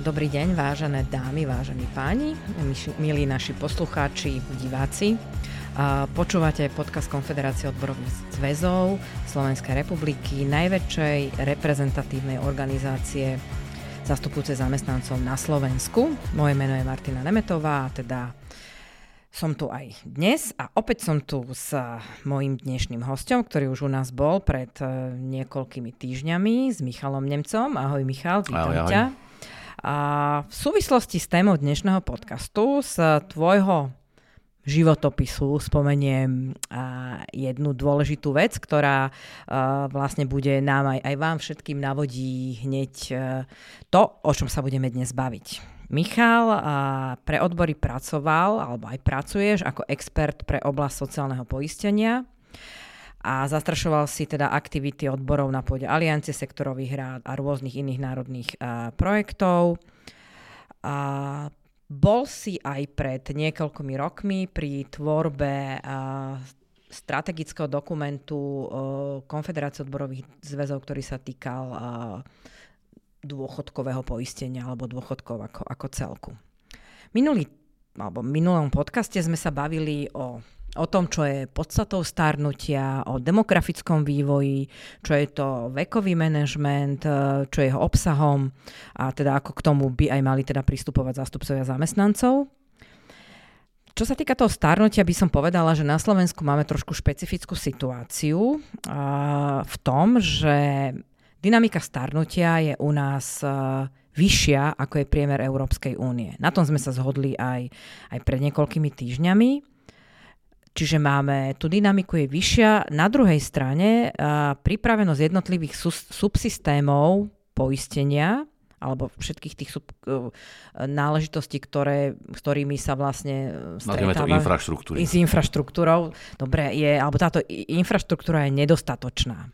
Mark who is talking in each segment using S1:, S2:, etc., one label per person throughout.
S1: Dobrý deň, vážené dámy, vážení páni, milí naši poslucháči, diváci. Počúvate podcast Konfederácie odborových zväzov Slovenskej republiky, najväčšej reprezentatívnej organizácie zastupujúcej zamestnancov na Slovensku. Moje meno je Martina Nemetová a teda som tu aj dnes a opäť som tu s mojim dnešným hostom, ktorý už u nás bol pred e, niekoľkými týždňami s Michalom Nemcom. Ahoj Michal, vítam ahoj, ťa. A v súvislosti s témou dnešného podcastu z tvojho životopisu spomeniem jednu dôležitú vec, ktorá vlastne bude nám aj, aj vám všetkým navodí hneď a, to, o čom sa budeme dnes baviť. Michal pre odbory pracoval, alebo aj pracuješ ako expert pre oblasť sociálneho poistenia a zastrašoval si teda aktivity odborov na pôde Aliancie sektorových rád a rôznych iných národných a, projektov. A bol si aj pred niekoľkými rokmi pri tvorbe a, strategického dokumentu a, Konfederácie odborových zväzov, ktorý sa týkal a, dôchodkového poistenia alebo dôchodkov ako, ako celku. Minulý, alebo v minulom podcaste sme sa bavili o o tom, čo je podstatou starnutia, o demografickom vývoji, čo je to vekový manažment, e, čo je jeho obsahom a teda ako k tomu by aj mali teda pristupovať zástupcovia zamestnancov. Čo sa týka toho starnutia, by som povedala, že na Slovensku máme trošku špecifickú situáciu v tom, že dynamika starnutia je u nás e, vyššia, ako je priemer Európskej únie. Na tom sme sa zhodli aj, aj pred niekoľkými týždňami. Čiže máme, tú dynamiku je vyššia. Na druhej strane pripravenosť jednotlivých subsystémov poistenia alebo všetkých tých sub, e, náležitostí, ktoré, ktorými sa vlastne stretáva.
S2: to infraštruktúry.
S1: S infraštruktúrou. Dobre, je, alebo táto infraštruktúra je nedostatočná.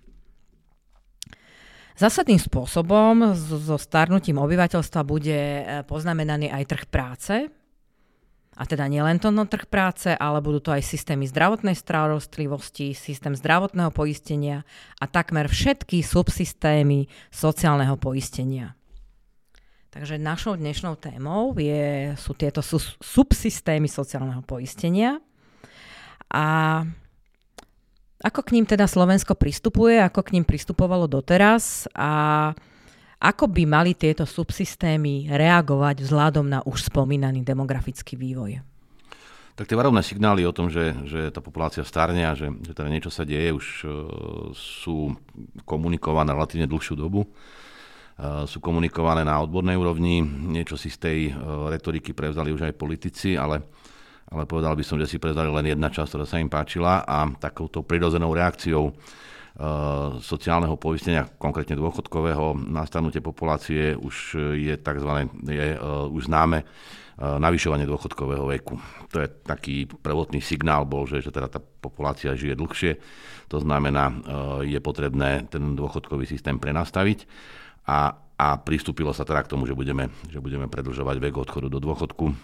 S1: Zásadným spôsobom so starnutím obyvateľstva bude e, poznamenaný aj trh práce, a teda nielen to no trh práce, ale budú to aj systémy zdravotnej starostlivosti, systém zdravotného poistenia a takmer všetky subsystémy sociálneho poistenia. Takže našou dnešnou témou je, sú tieto subsystémy sociálneho poistenia. A ako k ním teda Slovensko pristupuje, ako k ním pristupovalo doteraz a ako by mali tieto subsystémy reagovať vzhľadom na už spomínaný demografický vývoj?
S2: Tak tie varovné signály o tom, že, že tá populácia starne a že, že teda niečo sa deje, už uh, sú komunikované relatívne dlhšiu dobu. Uh, sú komunikované na odbornej úrovni, niečo si z tej uh, retoriky prevzali už aj politici, ale, ale povedal by som, že si prevzali len jedna časť, ktorá sa im páčila a takouto prirodzenou reakciou sociálneho poistenia, konkrétne dôchodkového, nastanutie populácie už je tzv. je uh, už známe navyšovanie dôchodkového veku. To je taký prvotný signál bol, že, že teda tá populácia žije dlhšie, to znamená, je potrebné ten dôchodkový systém prenastaviť. A, a pristúpilo sa teda k tomu, že budeme, že budeme predlžovať vek odchodu do dôchodku.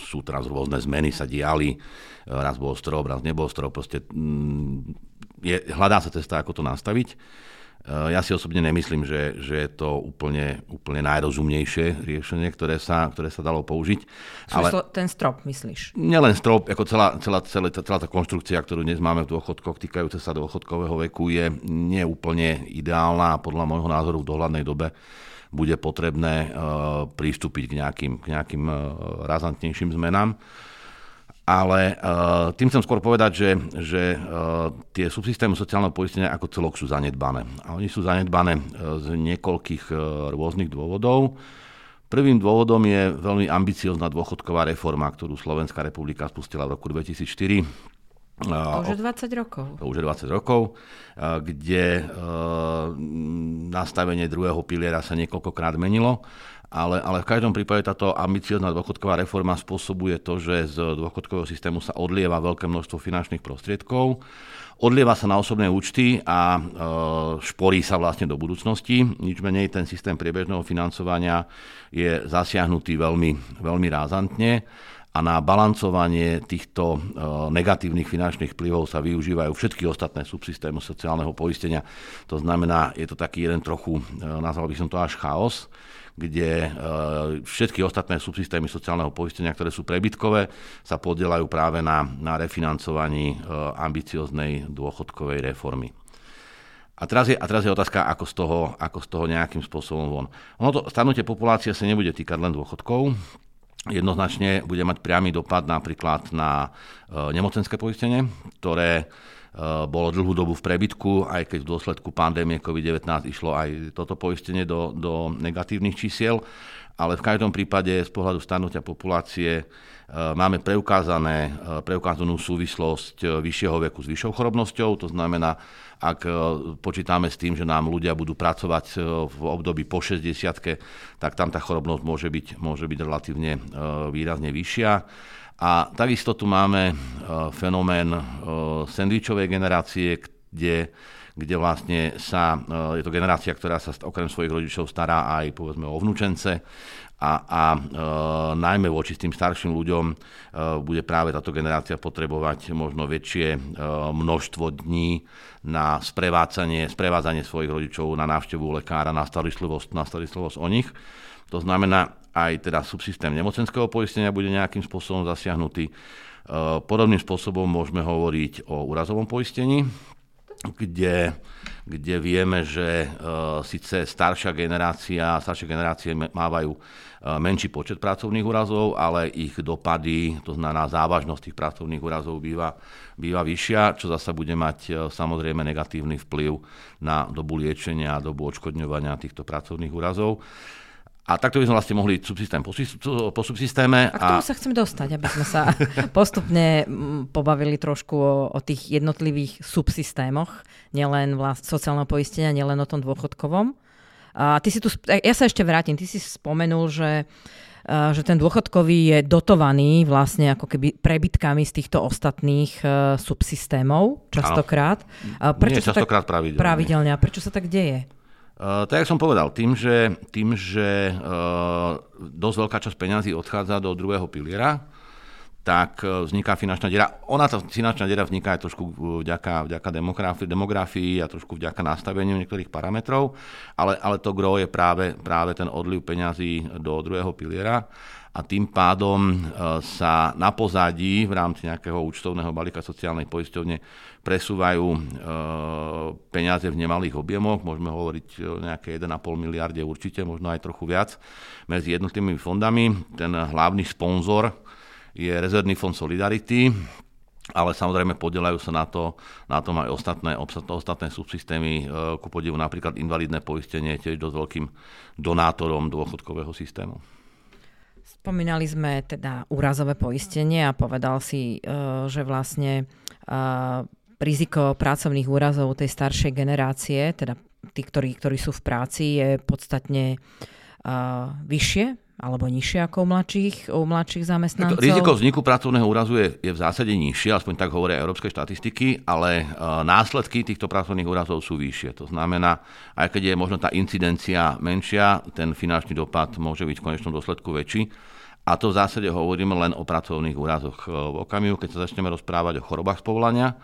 S2: Sú teraz rôzne zmeny, sa diali, raz bol strop, raz nebol strop, proste um, je, hľadá sa cesta, ako to nastaviť. Uh, ja si osobne nemyslím, že, že je to úplne, úplne najrozumnejšie riešenie, ktoré sa, ktoré sa dalo použiť.
S1: Ale ten strop, myslíš?
S2: Nielen strop, ako celá, celá, celá, celá tá konštrukcia, ktorú dnes máme v dôchodkoch týkajúce sa dôchodkového veku, je neúplne ideálna a podľa môjho názoru v dohľadnej dobe bude potrebné e, pristúpiť k nejakým, k nejakým e, razantnejším zmenám. Ale uh, tým chcem skôr povedať, že, že uh, tie subsystémy sociálneho poistenia ako celok sú zanedbané. A oni sú zanedbané uh, z niekoľkých uh, rôznych dôvodov. Prvým dôvodom je veľmi ambiciozná dôchodková reforma, ktorú Slovenská republika spustila v roku 2004
S1: to už je 20 rokov.
S2: To už je 20 rokov, kde nastavenie druhého piliera sa niekoľkokrát menilo, ale, ale v každom prípade táto ambiciozná dôchodková reforma spôsobuje to, že z dôchodkového systému sa odlieva veľké množstvo finančných prostriedkov, odlieva sa na osobné účty a e, šporí sa vlastne do budúcnosti. Nič menej ten systém priebežného financovania je zasiahnutý veľmi, veľmi rázantne a na balancovanie týchto e, negatívnych finančných vplyvov sa využívajú všetky ostatné subsystémy sociálneho poistenia. To znamená, je to taký jeden trochu, e, nazval by som to až chaos, kde všetky ostatné subsystémy sociálneho poistenia, ktoré sú prebytkové, sa podielajú práve na, na refinancovaní ambicioznej dôchodkovej reformy. A teraz, je, a teraz je otázka, ako z, toho, ako z toho nejakým spôsobom von. Ono to starnutie populácie sa nebude týkať len dôchodkov, jednoznačne bude mať priamy dopad napríklad na e, nemocenské poistenie, ktoré e, bolo dlhú dobu v prebytku, aj keď v dôsledku pandémie COVID-19 išlo aj toto poistenie do, do negatívnych čísiel. Ale v každom prípade z pohľadu starnutia populácie máme preukázané, preukázanú súvislosť vyššieho veku s vyššou chorobnosťou. To znamená, ak počítame s tým, že nám ľudia budú pracovať v období po 60 tak tam tá chorobnosť môže byť, môže byť relatívne výrazne vyššia. A takisto tu máme fenomén sendvičovej generácie, kde kde vlastne sa, je to generácia, ktorá sa okrem svojich rodičov stará aj povedzme o vnúčence a, a e, najmä voči tým starším ľuďom e, bude práve táto generácia potrebovať možno väčšie e, množstvo dní na sprevádzanie, sprevádzanie svojich rodičov na návštevu lekára, na starostlivosť, na starostlivosť o nich. To znamená, aj teda subsystém nemocenského poistenia bude nejakým spôsobom zasiahnutý. E, podobným spôsobom môžeme hovoriť o úrazovom poistení, kde, kde vieme, že e, síce staršia generácia, staršie generácie mávajú e, menší počet pracovných úrazov, ale ich dopady, to znamená závažnosť tých pracovných úrazov býva, býva vyššia, čo zasa bude mať e, samozrejme negatívny vplyv na dobu liečenia a dobu odškodňovania týchto pracovných úrazov. A takto by sme vlastne mohli subsystém po, po subsystéme.
S1: A k tomu a... sa chceme dostať, aby sme sa postupne mm, pobavili trošku o, o tých jednotlivých subsystémoch, nielen vlast, sociálneho poistenia, nielen o tom dôchodkovom. A ty si tu, ja sa ešte vrátim, ty si spomenul, že že ten dôchodkový je dotovaný vlastne ako keby prebytkami z týchto ostatných uh, subsystémov častokrát.
S2: Prečo Nie, častokrát tak, pravidelne.
S1: pravidelne. A prečo sa tak deje?
S2: Uh, tak, jak som povedal, tým, že, tým, že uh, dosť veľká časť peňazí odchádza do druhého piliera, tak uh, vzniká finančná diera. Ona, tá finančná diera vzniká aj trošku vďaka, vďaka demografii, demografii a trošku vďaka nastaveniu niektorých parametrov, ale, ale to gro je práve, práve ten odliv peňazí do druhého piliera a tým pádom e, sa na pozadí v rámci nejakého účtovného balíka sociálnej poisťovne presúvajú e, peniaze v nemalých objemoch, môžeme hovoriť o nejaké 1,5 miliarde určite, možno aj trochu viac, medzi jednotlivými fondami. Ten hlavný sponzor je Rezervný fond Solidarity, ale samozrejme podielajú sa na, to, na tom aj ostatné, ostatné subsystémy, e, ku podivu napríklad invalidné poistenie, tiež dosť veľkým donátorom dôchodkového systému.
S1: Spomínali sme teda úrazové poistenie a povedal si, e, že vlastne e, riziko pracovných úrazov tej staršej generácie, teda tí, ktorí, ktorí sú v práci, je podstatne e, vyššie alebo nižšie ako u mladších, u mladších zamestnancov?
S2: Riziko vzniku pracovného úrazu je, je v zásade nižšie, aspoň tak hovoria európske štatistiky, ale uh, následky týchto pracovných úrazov sú vyššie. To znamená, aj keď je možno tá incidencia menšia, ten finančný dopad môže byť v konečnom dôsledku väčší. A to v zásade hovoríme len o pracovných úrazoch. V okamihu, keď sa začneme rozprávať o chorobách z povolania,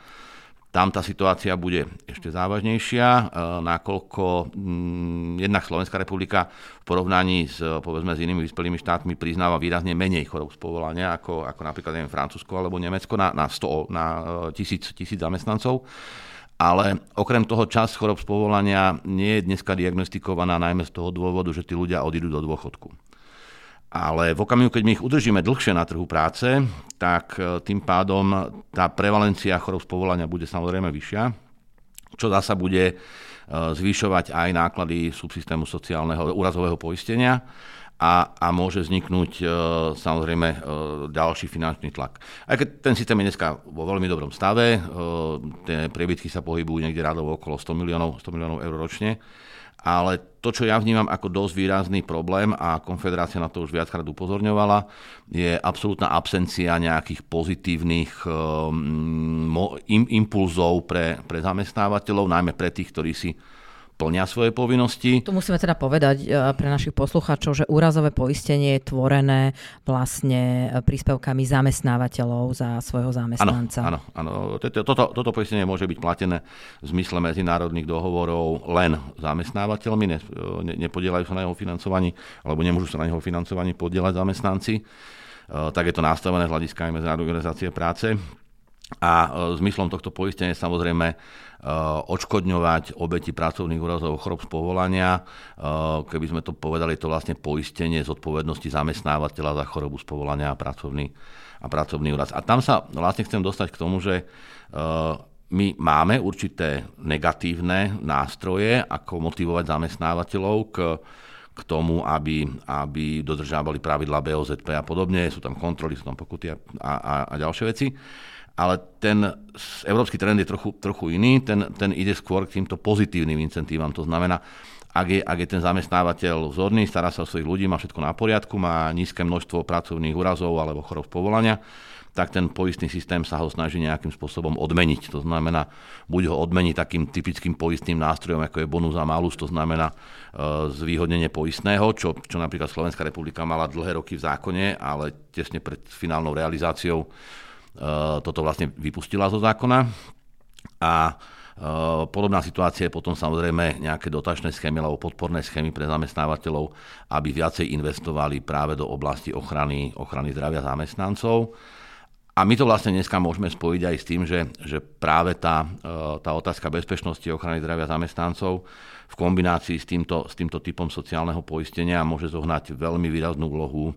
S2: tam tá situácia bude ešte závažnejšia, e, nakoľko mm, jednak Slovenská republika v porovnaní s, povedzme, s inými vyspelými štátmi priznáva výrazne menej chorob z povolania, ako, ako napríklad neviem, Francúzsko alebo Nemecko na, na, 100, na e, tisíc, tisíc zamestnancov. Ale okrem toho čas chorob z povolania nie je dneska diagnostikovaná najmä z toho dôvodu, že tí ľudia odídu do dôchodku. Ale v okamihu, keď my ich udržíme dlhšie na trhu práce, tak e, tým pádom tá prevalencia chorob z povolania bude samozrejme vyššia, čo zasa bude e, zvyšovať aj náklady subsystému sociálneho úrazového poistenia a, a môže vzniknúť e, samozrejme ďalší finančný tlak. Aj keď ten systém je dneska vo veľmi dobrom stave, tie priebytky sa pohybujú niekde radovo okolo 100 miliónov, 100 miliónov eur ročne, ale to, čo ja vnímam ako dosť výrazný problém, a Konfederácia na to už viackrát upozorňovala, je absolútna absencia nejakých pozitívnych um, impulzov pre, pre zamestnávateľov, najmä pre tých, ktorí si plnia svoje povinnosti.
S1: Tu musíme teda povedať e, pre našich poslucháčov, že úrazové poistenie je tvorené vlastne e, príspevkami zamestnávateľov za svojho zamestnanca.
S2: Áno, áno. Toto, toto poistenie môže byť platené v zmysle medzinárodných dohovorov len zamestnávateľmi, ne, ne, nepodielajú sa na jeho financovaní, alebo nemôžu sa na jeho financovaní podielať zamestnanci. E, tak je to nastavené z hľadiska aj Medzinárodnej organizácie práce. A zmyslom tohto poistenia je samozrejme Eh, odškodňovať obeti pracovných úrazov chorob z povolania. Eh, keby sme to povedali, to vlastne poistenie zodpovednosti zamestnávateľa za chorobu z povolania a pracovný, a pracovný úraz. A tam sa vlastne chcem dostať k tomu, že my máme určité negatívne nástroje, ako motivovať zamestnávateľov k k tomu, aby, aby dodržávali pravidla BOZP a podobne. Sú tam kontroly, sú tam pokuty a, a, a ďalšie veci ale ten európsky trend je trochu, trochu iný, ten, ten ide skôr k týmto pozitívnym incentívam. To znamená, ak je, ak je ten zamestnávateľ vzorný, stará sa o svojich ľudí, má všetko na poriadku, má nízke množstvo pracovných úrazov alebo chorob povolania, tak ten poistný systém sa ho snaží nejakým spôsobom odmeniť. To znamená, buď ho odmení takým typickým poistným nástrojom, ako je bonus a malus, to znamená e, zvýhodnenie poistného, čo, čo napríklad Slovenská republika mala dlhé roky v zákone, ale tesne pred finálnou realizáciou Eh, toto vlastne vypustila zo zákona. A eh, Podobná situácia je potom samozrejme nejaké dotačné schémy alebo podporné schémy pre zamestnávateľov, aby viacej investovali práve do oblasti ochrany, ochrany zdravia zamestnancov. A my to vlastne dneska môžeme spojiť aj s tým, že, že práve tá, eh, tá otázka bezpečnosti ochrany zdravia zamestnancov v kombinácii s týmto, s týmto typom sociálneho poistenia môže zohnať veľmi výraznú úlohu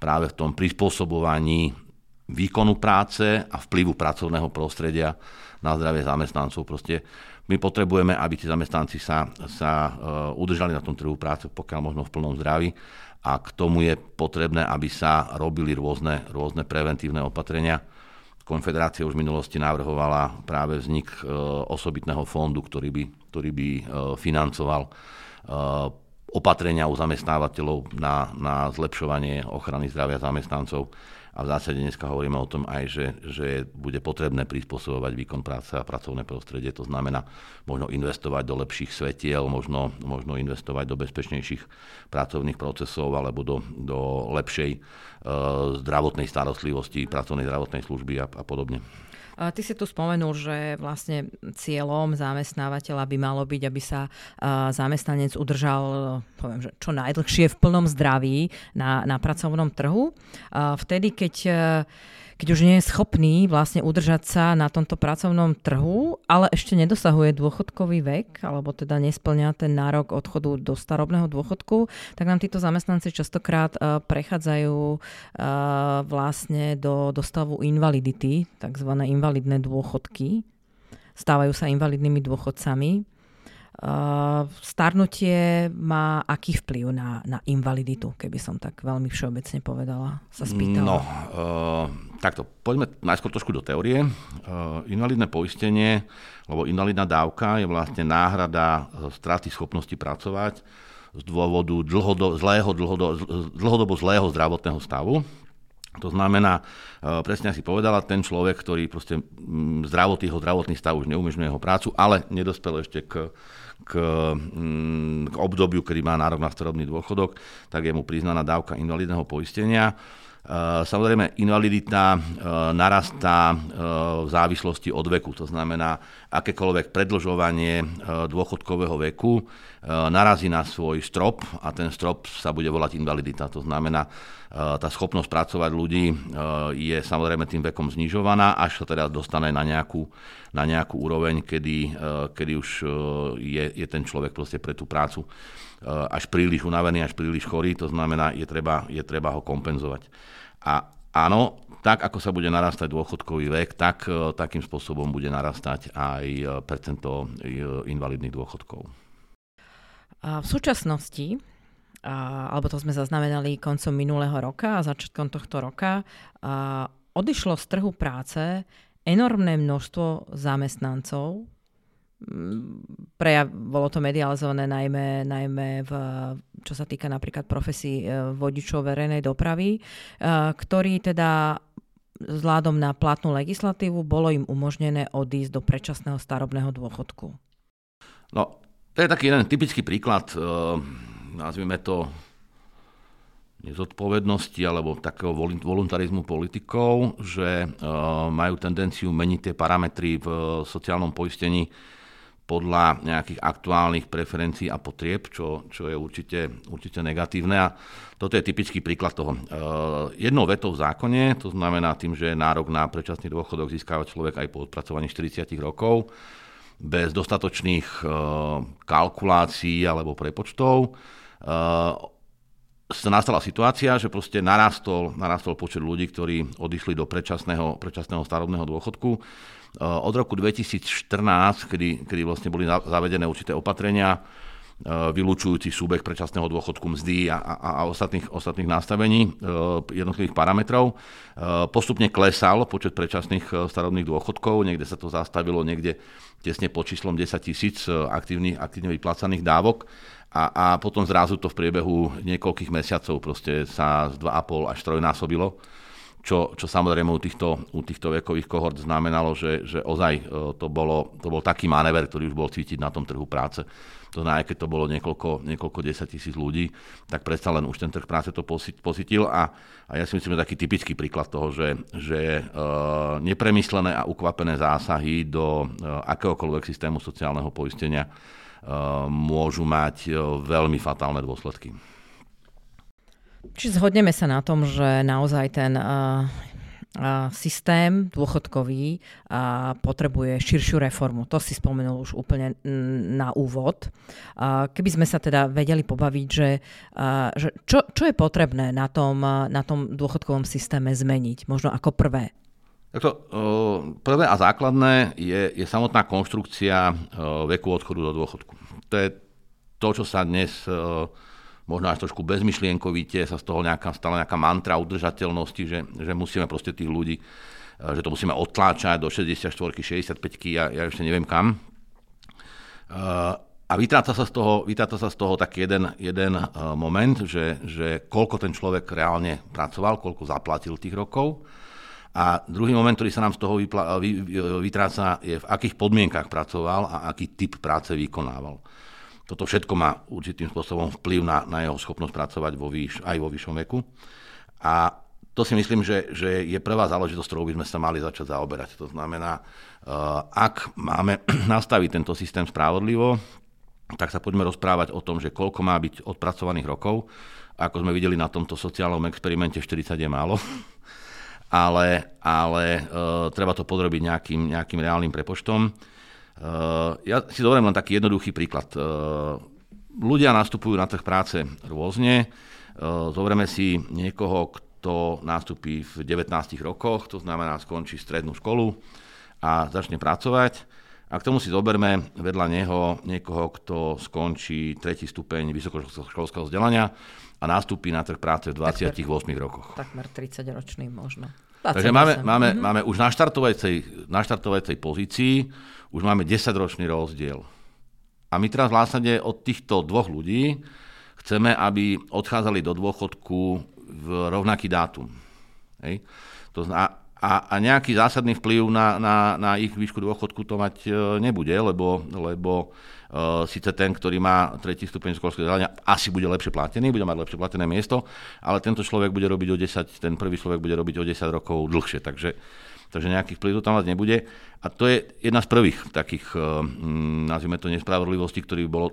S2: práve v tom prispôsobovaní výkonu práce a vplyvu pracovného prostredia na zdravie zamestnancov. Proste my potrebujeme, aby tí zamestnanci sa, sa uh, udržali na tom trhu práce, pokiaľ možno v plnom zdraví a k tomu je potrebné, aby sa robili rôzne, rôzne preventívne opatrenia. Konfederácia už v minulosti navrhovala práve vznik uh, osobitného fondu, ktorý by, ktorý by uh, financoval opatrenia u zamestnávateľov na, na zlepšovanie ochrany zdravia zamestnancov a v zásade dneska hovoríme o tom aj, že, že bude potrebné prispôsobovať výkon práce a pracovné prostredie. To znamená možno investovať do lepších svetiel, možno, možno investovať do bezpečnejších pracovných procesov alebo do, do lepšej uh, zdravotnej starostlivosti, pracovnej zdravotnej služby a, a podobne.
S1: Ty si tu spomenul, že vlastne cieľom zamestnávateľa by malo byť, aby sa zamestnanec udržal poviem, že čo najdlhšie v plnom zdraví na, na pracovnom trhu. Vtedy, keď keď už nie je schopný vlastne udržať sa na tomto pracovnom trhu, ale ešte nedosahuje dôchodkový vek, alebo teda nesplňa ten nárok odchodu do starobného dôchodku, tak nám títo zamestnanci častokrát uh, prechádzajú uh, vlastne do, do stavu invalidity, takzvané invalidné dôchodky. Stávajú sa invalidnými dôchodcami. Starnutie má aký vplyv na, na invaliditu, keby som tak veľmi všeobecne povedala, sa spýtala?
S2: No, uh, takto, poďme najskôr trošku do teórie. Uh, invalidné poistenie, lebo invalidná dávka je vlastne náhrada straty schopnosti pracovať z dôvodu dlhodo, zlého, dlhodo, dlhodobo zlého zdravotného stavu. To znamená, presne si povedala, ten človek, ktorý proste zdravotný, jeho zdravotný stav už neumožňuje jeho prácu, ale nedospel ešte k k, mm, k obdobiu, kedy má nárok na starobný dôchodok, tak je mu priznaná dávka invalidného poistenia. E, samozrejme, invalidita e, narastá e, v závislosti od veku, to znamená, akékoľvek predlžovanie dôchodkového veku narazí na svoj strop a ten strop sa bude volať invalidita. To znamená, tá schopnosť pracovať ľudí je samozrejme tým vekom znižovaná, až sa teda dostane na nejakú, na nejakú úroveň, kedy, kedy už je, je ten človek proste pre tú prácu až príliš unavený, až príliš chorý, to znamená, je treba, je treba ho kompenzovať. A áno, tak ako sa bude narastať dôchodkový vek, tak takým spôsobom bude narastať aj percento invalidných dôchodkov.
S1: V súčasnosti, alebo to sme zaznamenali koncom minulého roka a začiatkom tohto roka, odišlo z trhu práce enormné množstvo zamestnancov, prejav, bolo to medializované najmä, najmä v, čo sa týka napríklad profesí e, vodičov verejnej dopravy, e, ktorí teda vzhľadom na platnú legislatívu bolo im umožnené odísť do predčasného starobného dôchodku.
S2: No, To je taký jeden typický príklad, nazvime to nezodpovednosti alebo takého voluntarizmu politikov, že majú tendenciu meniť tie parametry v sociálnom poistení podľa nejakých aktuálnych preferencií a potrieb, čo, čo je určite, určite negatívne. A toto je typický príklad toho. Jednou vetou v zákone, to znamená tým, že nárok na predčasný dôchodok získava človek aj po odpracovaní 40 rokov, bez dostatočných kalkulácií alebo prepočtov, sa nastala situácia, že proste narastol, narastol počet ľudí, ktorí odišli do predčasného, predčasného starobného dôchodku. Eh, od roku 2014, kedy, kedy vlastne boli zavedené určité opatrenia, eh, vylúčujúci súbeh predčasného dôchodku mzdy a, a, a ostatných, ostatných nastavení eh, jednotlivých parametrov. Postupne klesal počet predčasných starobných dôchodkov, niekde sa to zastavilo niekde tesne pod číslom 10 tisíc aktívne, aktívne vyplácaných dávok a, a potom zrazu to v priebehu niekoľkých mesiacov proste sa z 2,5 až 3 násobilo čo, čo samozrejme u týchto, u týchto vekových kohort znamenalo, že, že ozaj to, bolo, to bol taký manéver, ktorý už bol cítiť na tom trhu práce. To znamená, keď to bolo niekoľko, niekoľko desať tisíc ľudí, tak predsa len už ten trh práce to positil a, a ja si myslím, že taký typický príklad toho, že, že e, nepremyslené a ukvapené zásahy do e, akéhokoľvek systému sociálneho poistenia e, môžu mať e, veľmi fatálne dôsledky.
S1: Či zhodneme sa na tom, že naozaj ten uh, systém dôchodkový potrebuje širšiu reformu. To si spomenul už úplne na úvod. Keby sme sa teda vedeli pobaviť, že, že čo, čo je potrebné na tom, na tom dôchodkovom systéme zmeniť, možno ako prvé?
S2: to, prvé a základné je, je samotná konštrukcia veku odchodu do dôchodku. To je to, čo sa dnes možno až trošku bezmyšlienkovite sa z toho nejaká, stala nejaká mantra udržateľnosti, že, že musíme proste tých ľudí, eh, že to musíme otláčať do 64 65 ja, ja ešte neviem kam. Eh, a vytráca sa z toho, vytráca sa z toho tak jeden, jeden eh, moment, že, že koľko ten človek reálne pracoval, koľko zaplatil tých rokov. A druhý moment, ktorý sa nám z toho vypla, vy, vytráca, je v akých podmienkach pracoval a aký typ práce vykonával. Toto všetko má určitým spôsobom vplyv na, na jeho schopnosť pracovať vo výš, aj vo vyššom veku. A to si myslím, že, že je prvá záležitosť, ktorou by sme sa mali začať zaoberať. To znamená, uh, ak máme nastaviť tento systém spravodlivo, tak sa poďme rozprávať o tom, že koľko má byť odpracovaných rokov. Ako sme videli na tomto sociálnom experimente, 40 je málo. ale ale uh, treba to podrobiť nejakým, nejakým reálnym prepočtom. Eh, ja si dovolím len taký jednoduchý príklad. Eh, ľudia nastupujú na trh práce rôzne. Eh, zoberieme si niekoho, kto nastupí v 19 rokoch, to znamená skončí strednú školu a začne pracovať. A k tomu si zoberme vedľa neho niekoho, kto skončí tretí stupeň vysokoškolského vzdelania a nastúpi na trh práce v 28 takmer, rokoch.
S1: Takmer 30 ročný možno.
S2: Takže máme, máme, mm-hmm. máme už na štartovacej, na štartovacej pozícii už máme 10-ročný rozdiel. A my teraz vlastne od týchto dvoch ľudí chceme, aby odchádzali do dôchodku v rovnaký dátum. Hej. To zna, a, a nejaký zásadný vplyv na, na, na ich výšku dôchodku to mať e, nebude, lebo, lebo uh, síce ten, ktorý má tretí stupeň školského vzdelania, asi bude lepšie platený, bude mať lepšie platené miesto, ale tento človek bude robiť o 10, ten prvý človek bude robiť o 10 rokov dlhšie. Takže takže nejaký vplyv to tam mať nebude. A to je jedna z prvých takých, eh, mm, nazvime to, nespravodlivostí, ktorý by bolo,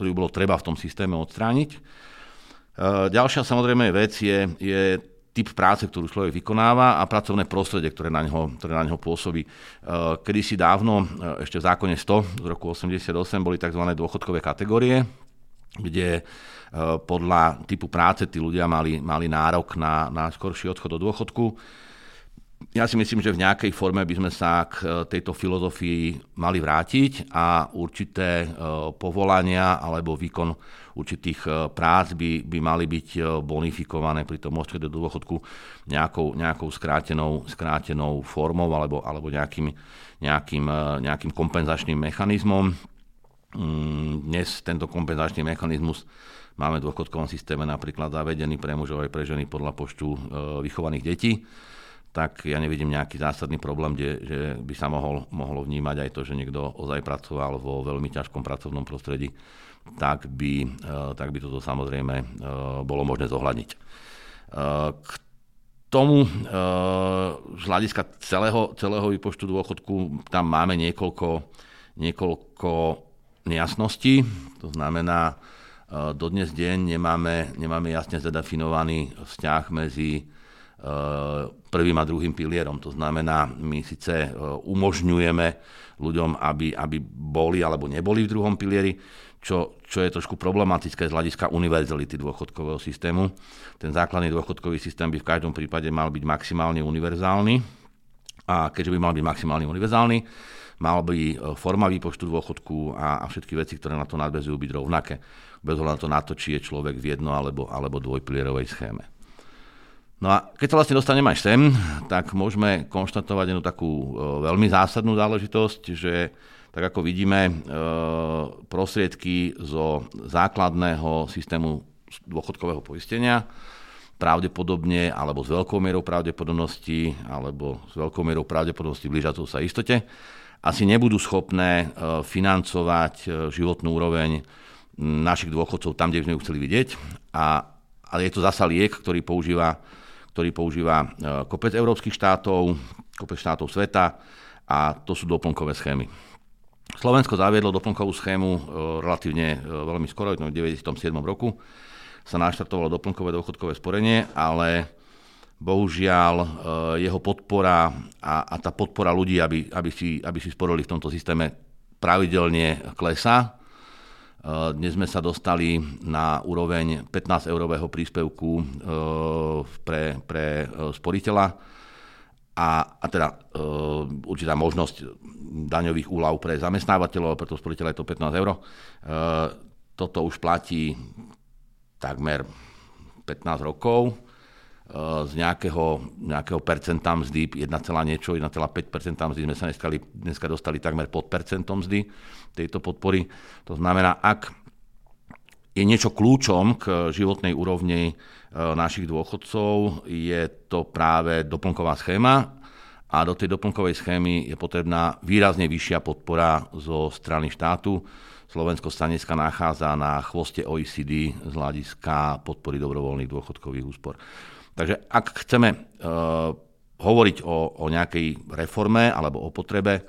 S2: ktorý by bolo treba v tom systéme odstrániť. Eh, ďalšia samozrejme vec je, je typ práce, ktorú človek vykonáva a pracovné prostredie, ktoré na neho, ktoré na neho pôsobí. Eh, Kedy si dávno, ešte v zákone 100 z roku 88, boli tzv. dôchodkové kategórie, kde podľa typu práce tí ľudia mali, mali nárok na, na skorší odchod do dôchodku ja si myslím, že v nejakej forme by sme sa k e, tejto filozofii mali vrátiť a určité e, povolania alebo výkon určitých e, prác by, by mali byť bonifikované pri tom odchode do dôchodku nejakou, nejakou skrátenou, skrátenou formou alebo, alebo nejakým, nejakým, nejakým kompenzačným mechanizmom. Mm, dnes tento kompenzačný mechanizmus máme v dôchodkovom systéme napríklad zavedený pre mužov aj pre ženy podľa počtu vychovaných detí tak ja nevidím nejaký zásadný problém, kde, že by sa mohol, mohlo vnímať aj to, že niekto ozaj pracoval vo veľmi ťažkom pracovnom prostredí, tak by, eh, tak by toto samozrejme eh, bolo možné zohľadniť. Eh, k tomu z hľadiska celého, celého výpočtu dôchodku tam máme niekoľko, niekoľko nejasností. To znamená, dodnes deň nemáme, nemáme jasne zadefinovaný vzťah medzi prvým a druhým pilierom. To znamená, my síce e, umožňujeme ľuďom, aby, aby boli alebo neboli v druhom pilieri, čo, čo je trošku problematické z hľadiska univerzality dôchodkového systému. Ten základný dôchodkový systém by v každom prípade mal byť maximálne univerzálny a keďže by mal byť maximálne univerzálny, mal by e, forma výpočtu dôchodku a, a všetky veci, ktoré na to nadvezujú, byť rovnaké. Bez ohľadu to, na to, či je človek v jedno alebo, alebo dvojpilierovej schéme. No a keď sa vlastne dostaneme aj sem, tak môžeme konštatovať jednu takú e, veľmi zásadnú záležitosť, že tak ako vidíme, e, prostriedky zo základného systému dôchodkového poistenia pravdepodobne, alebo s veľkou mierou pravdepodobnosti, alebo s veľkou mierou pravdepodobnosti blížacou sa istote, asi nebudú schopné e, financovať životnú úroveň našich dôchodcov tam, kde by sme ju chceli vidieť. A, ale je to zasa liek, ktorý používa ktorý používa e, kopec európskych štátov, kopec štátov sveta a to sú doplnkové schémy. Slovensko zaviedlo doplnkovú schému e, relatívne e, veľmi skoro, v 97. roku sa naštartovalo doplnkové dôchodkové sporenie, ale bohužiaľ jeho podpora a, a tá podpora ľudí, aby, aby, si, aby si sporili v tomto systéme pravidelne klesá. Dnes sme sa dostali na úroveň 15-eurového príspevku e, pre, pre e, sporiteľa. A, a teda určitá možnosť daňových úľav pre zamestnávateľov, pre toho sporiteľa je to 15 eur. Toto už platí takmer 15 rokov. Z nejakého, nejakého percenta mzdy, 1, niečo, 1,5 mzdy sme sa dneska, dneska dostali takmer pod percentom mzdy tejto podpory. To znamená, ak je niečo kľúčom k životnej úrovni e, našich dôchodcov, je to práve doplnková schéma a do tej doplnkovej schémy je potrebná výrazne vyššia podpora zo strany štátu. Slovensko sa dneska nachádza na chvoste OECD z hľadiska podpory dobrovoľných dôchodkových úspor. Takže ak chceme uh, hovoriť o, o nejakej reforme alebo o potrebe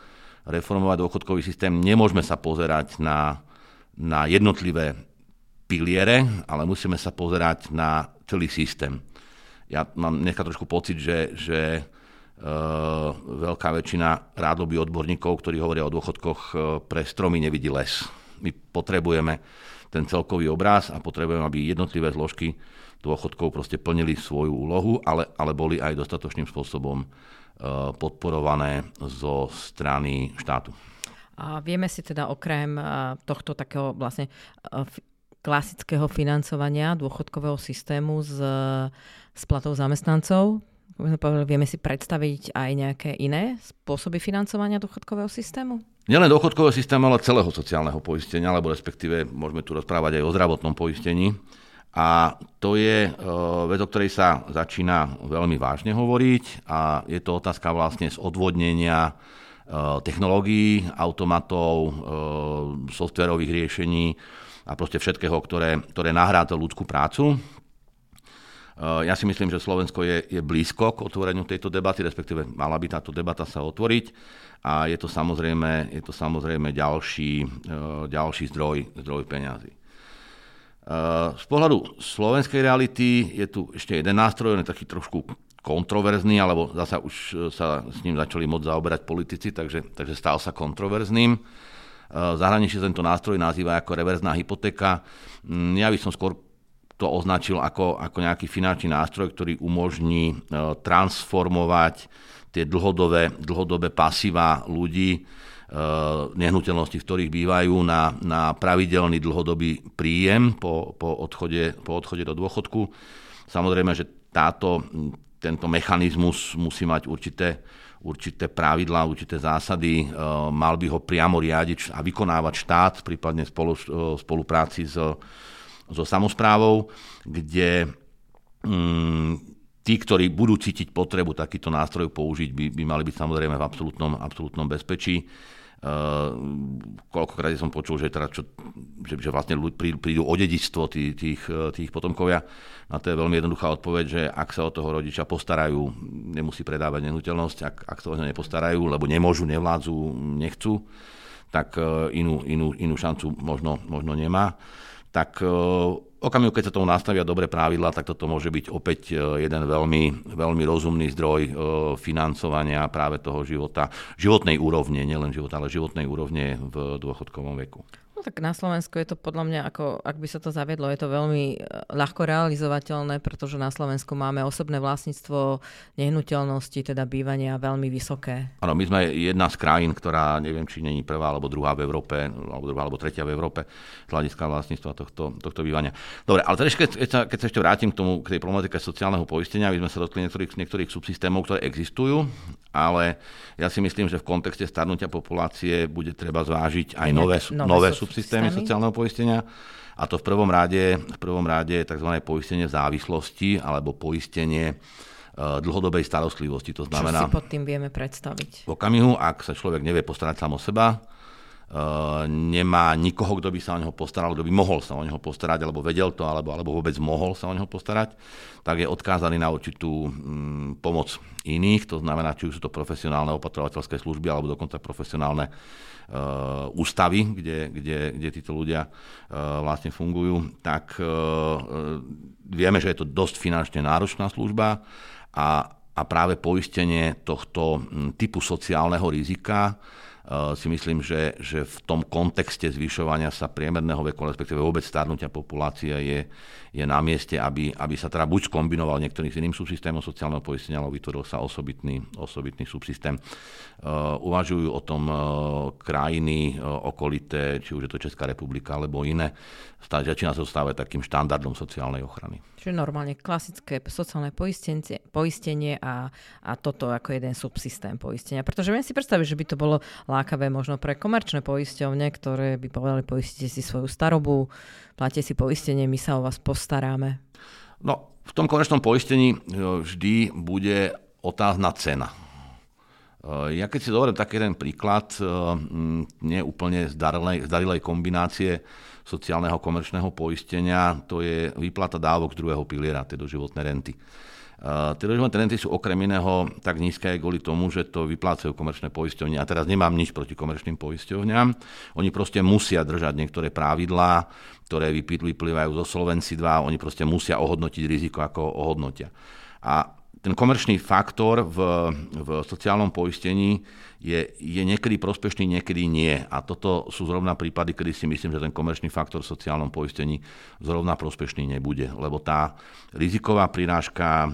S2: reformovať dôchodkový systém, nemôžeme sa pozerať na, na jednotlivé piliere, ale musíme sa pozerať na celý systém. Ja mám dneska trošku pocit, že, že uh, veľká väčšina rádoby odborníkov, ktorí hovoria o dôchodkoch, uh, pre stromy nevidí les. My potrebujeme ten celkový obraz a potrebujeme, aby jednotlivé zložky dôchodkov proste plnili svoju úlohu, ale, ale boli aj dostatočným spôsobom e, podporované zo strany štátu.
S1: A vieme si teda okrem e, tohto takého vlastne e, klasického financovania dôchodkového systému z, z platov zamestnancov, vieme si predstaviť aj nejaké iné spôsoby financovania dôchodkového systému?
S2: Nielen dôchodkového systému, ale celého sociálneho poistenia, alebo respektíve môžeme tu rozprávať aj o zdravotnom poistení. A to je e, vec, o ktorej sa začína veľmi vážne hovoriť a je to otázka vlastne z odvodnenia e, technológií, automatov, e, softverových riešení a proste všetkého, ktoré, ktoré nahrádza ľudskú prácu. Ja si myslím, že Slovensko je, je blízko k otvoreniu tejto debaty, respektíve mala by táto debata sa otvoriť a je to samozrejme, je to samozrejme ďalší, ďalší zdroj, zdroj peňazí. Z pohľadu slovenskej reality je tu ešte jeden nástroj, on je taký trošku kontroverzný, alebo zasa už sa s ním začali moc zaoberať politici, takže, takže stal sa kontroverzným. V zahraničí tento nástroj nazýva ako reverzná hypotéka. Mm, ja by som skôr to označil ako, ako nejaký finančný nástroj, ktorý umožní transformovať tie dlhodobé, dlhodobé pasíva ľudí Eh, nehnuteľnosti, v ktorých bývajú, na, na pravidelný dlhodobý príjem po, po, odchode, po odchode do dôchodku. Samozrejme, že táto, tento mechanizmus musí mať určité, určité pravidlá, určité zásady. Eh, mal by ho priamo riadiť a vykonávať štát, prípadne spolu, eh, spolupráci so, so samozprávou, kde mm, tí, ktorí budú cítiť potrebu takýto nástroj použiť, by, by mali byť samozrejme v absolútnom, absolútnom bezpečí. Uh, koľkokrát som počul, že, teda čo, že, že vlastne ľudí prídu o dedičstvo tých, tých, tých potomkovia. A to je veľmi jednoduchá odpoveď, že ak sa o toho rodiča postarajú, nemusí predávať nehnuteľnosť, ak, ak sa o neho nepostarajú, lebo nemôžu, nevládzu, nechcú, tak uh, inú, inú, inú šancu možno, možno nemá. Tak okamihu, keď sa tomu nastavia dobré pravidlá, tak toto môže byť opäť e, jeden veľmi, veľmi rozumný zdroj e, financovania práve toho života, životnej úrovne, nielen života, ale životnej úrovne v dôchodkovom veku
S1: tak na Slovensku je to podľa mňa, ako ak by sa to zaviedlo, je to veľmi e, ľahko realizovateľné, pretože na Slovensku máme osobné vlastníctvo nehnuteľnosti, teda bývania veľmi vysoké.
S2: Áno, my sme jedna z krajín, ktorá neviem, či není prvá alebo druhá v Európe, alebo druhá alebo tretia v Európe z hľadiska vlastníctva tohto, tohto bývania. Dobre, ale teraz, keď, keď, sa, keď sa ešte vrátim k tomu, k tej problematike sociálneho poistenia, my sme sa dotkli niektorých, niektorých subsystémov, ktoré existujú, ale ja si myslím, že v kontexte starnutia populácie bude treba zvážiť aj nové, nové, nové subsystémy systémy sociálneho poistenia. A to v prvom rade, v prvom rade tzv. poistenie závislosti alebo poistenie eh, dlhodobej starostlivosti. To znamená,
S1: Čo si pod tým vieme predstaviť?
S2: V okamihu, ak sa človek nevie postarať sám o seba, nemá nikoho, kto by sa o neho postaral, kto by mohol sa o neho postarať, alebo vedel to, alebo, alebo vôbec mohol sa o neho postarať, tak je odkázaný na určitú mm, pomoc iných, to znamená, či už sú to profesionálne opatrovateľské služby, alebo dokonca profesionálne Uh, ústavy, kde, kde, kde títo ľudia uh, vlastne fungujú, tak uh, vieme, že je to dosť finančne náročná služba a, a práve poistenie tohto hm, typu sociálneho rizika si myslím, že, že v tom kontexte zvyšovania sa priemerného veku, respektíve vôbec starnutia populácie je, je na mieste, aby, aby sa teda buď skombinoval niektorým s iným subsystémom sociálneho poistenia, alebo vytvoril sa osobitný, osobitný subsystém. Uh, uvažujú o tom uh, krajiny okolité, či už je to Česká republika alebo iné. Začína sa stávať takým štandardom sociálnej ochrany.
S1: Čiže normálne klasické sociálne poistenie a, a toto ako jeden subsystém poistenia. Pretože viem si predstaviť, že by to bolo lákavé možno pre komerčné poisťovne, ktoré by povedali, poistite si svoju starobu, platíte si poistenie, my sa o vás postaráme.
S2: No, v tom komerčnom poistení vždy bude otázna cena. Ja keď si dovolím taký jeden príklad, nie úplne zdarilej, zdarilej kombinácie sociálneho komerčného poistenia, to je výplata dávok z druhého piliera, tej doživotné renty. Tie renty sú okrem iného tak nízke aj kvôli tomu, že to vyplácajú komerčné poisťovne. A teraz nemám nič proti komerčným poisťovňam. Oni proste musia držať niektoré pravidlá, ktoré vyplývajú zo Solvency 2. Oni proste musia ohodnotiť riziko, ako ohodnotia. A ten komerčný faktor v, v sociálnom poistení je, je niekedy prospešný, niekedy nie. A toto sú zrovna prípady, kedy si myslím, že ten komerčný faktor v sociálnom poistení zrovna prospešný nebude, lebo tá riziková prirážka, e,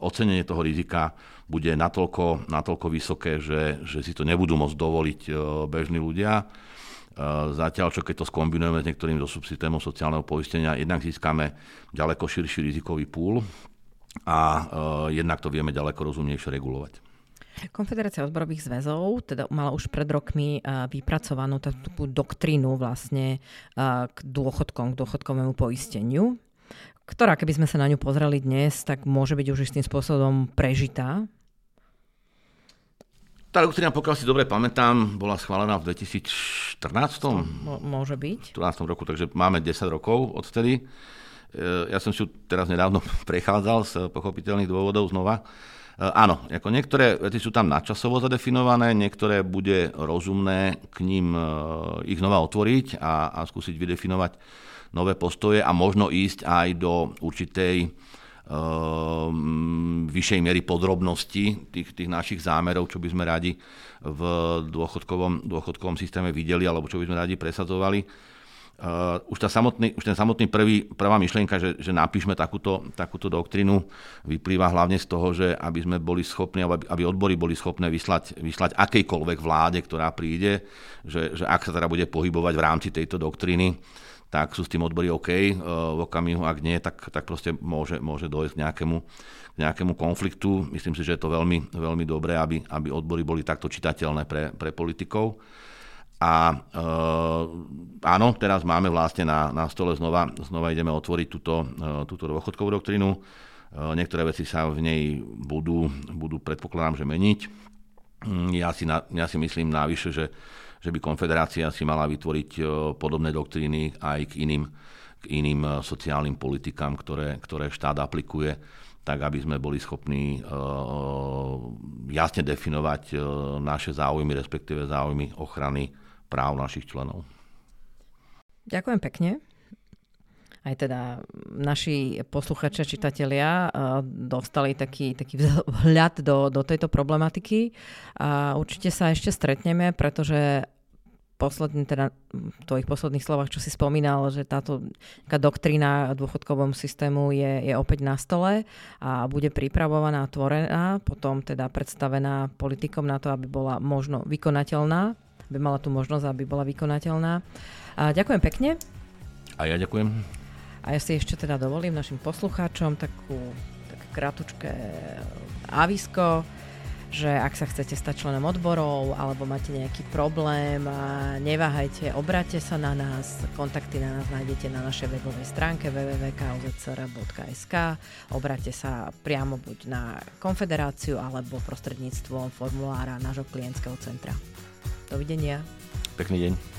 S2: ocenenie toho rizika bude natoľko, natoľko vysoké, že, že si to nebudú môcť dovoliť e, bežní ľudia. E, zatiaľ, čo keď to skombinujeme s niektorým zo subsystémom sociálneho poistenia, jednak získame ďaleko širší rizikový púl, a uh, jednak to vieme ďaleko rozumnejšie regulovať.
S1: Konfederácia odborových zväzov teda mala už pred rokmi uh, vypracovanú takú doktrínu vlastne uh, k dôchodkom, k dôchodkovému poisteniu, ktorá, keby sme sa na ňu pozreli dnes, tak môže byť už istým spôsobom prežitá.
S2: Tá doktrína, pokiaľ si dobre pamätám, bola schválená v 2014.
S1: môže byť.
S2: V 2014 roku, takže máme 10 rokov odtedy. Ja som si teraz nedávno prechádzal z pochopiteľných dôvodov znova. E, áno, ako niektoré veci sú tam nadčasovo zadefinované, niektoré bude rozumné k ním e, ich znova otvoriť a, a skúsiť vydefinovať nové postoje a možno ísť aj do určitej vyššej miery podrobnosti tých, tých našich zámerov, čo by sme radi v dôchodkovom, dôchodkovom systéme videli alebo čo by sme radi presadzovali Uh, už, tá samotný, už ten samotný prvý, prvá myšlienka, že, že napíšme takúto, takúto doktrínu, vyplýva hlavne z toho, že aby sme boli schopní, aby, aby odbory boli schopné vyslať, vyslať akejkoľvek vláde, ktorá príde, že, že ak sa teda bude pohybovať v rámci tejto doktríny, tak sú s tým odbory OK. Uh, v okamihu, ak nie, tak, tak proste môže, môže dojsť k nejakému, k nejakému konfliktu. Myslím si, že je to veľmi, veľmi dobré, aby, aby odbory boli takto čitateľné pre, pre politikov. A e, áno, teraz máme vlastne na, na stole znova, znova ideme otvoriť túto, e, túto dôchodkovú doktrínu. Niektoré veci sa v nej budú, budú predpokladám, že meniť. Mm, ja si, na, ja si myslím návyše, že, že by konfederácia si mala vytvoriť podobné doktríny aj k iným, k iným sociálnym politikám, ktoré, ktoré štát aplikuje tak aby sme boli schopní jasne definovať naše záujmy, respektíve záujmy ochrany práv našich členov.
S1: Ďakujem pekne. Aj teda naši posluchači a čitatelia eh, dostali taký, taký vhľad do, do tejto problematiky. A určite sa ešte stretneme, pretože posledný, teda v tvojich posledných slovách, čo si spomínal, že táto doktrína dôchodkovom systému je, je opäť na stole a bude pripravovaná, tvorená, potom teda predstavená politikom na to, aby bola možno vykonateľná, aby mala tú možnosť, aby bola vykonateľná. A ďakujem pekne.
S2: A ja ďakujem.
S1: A ja si ešte teda dovolím našim poslucháčom takú, také kratučké avisko, že ak sa chcete stať členom odborov alebo máte nejaký problém, neváhajte, obráte sa na nás, kontakty na nás nájdete na našej webovej stránke www.kuzcr.sk obráte sa priamo buď na konfederáciu alebo prostredníctvom formulára nášho klientského centra. Dovidenia.
S2: Pekný deň.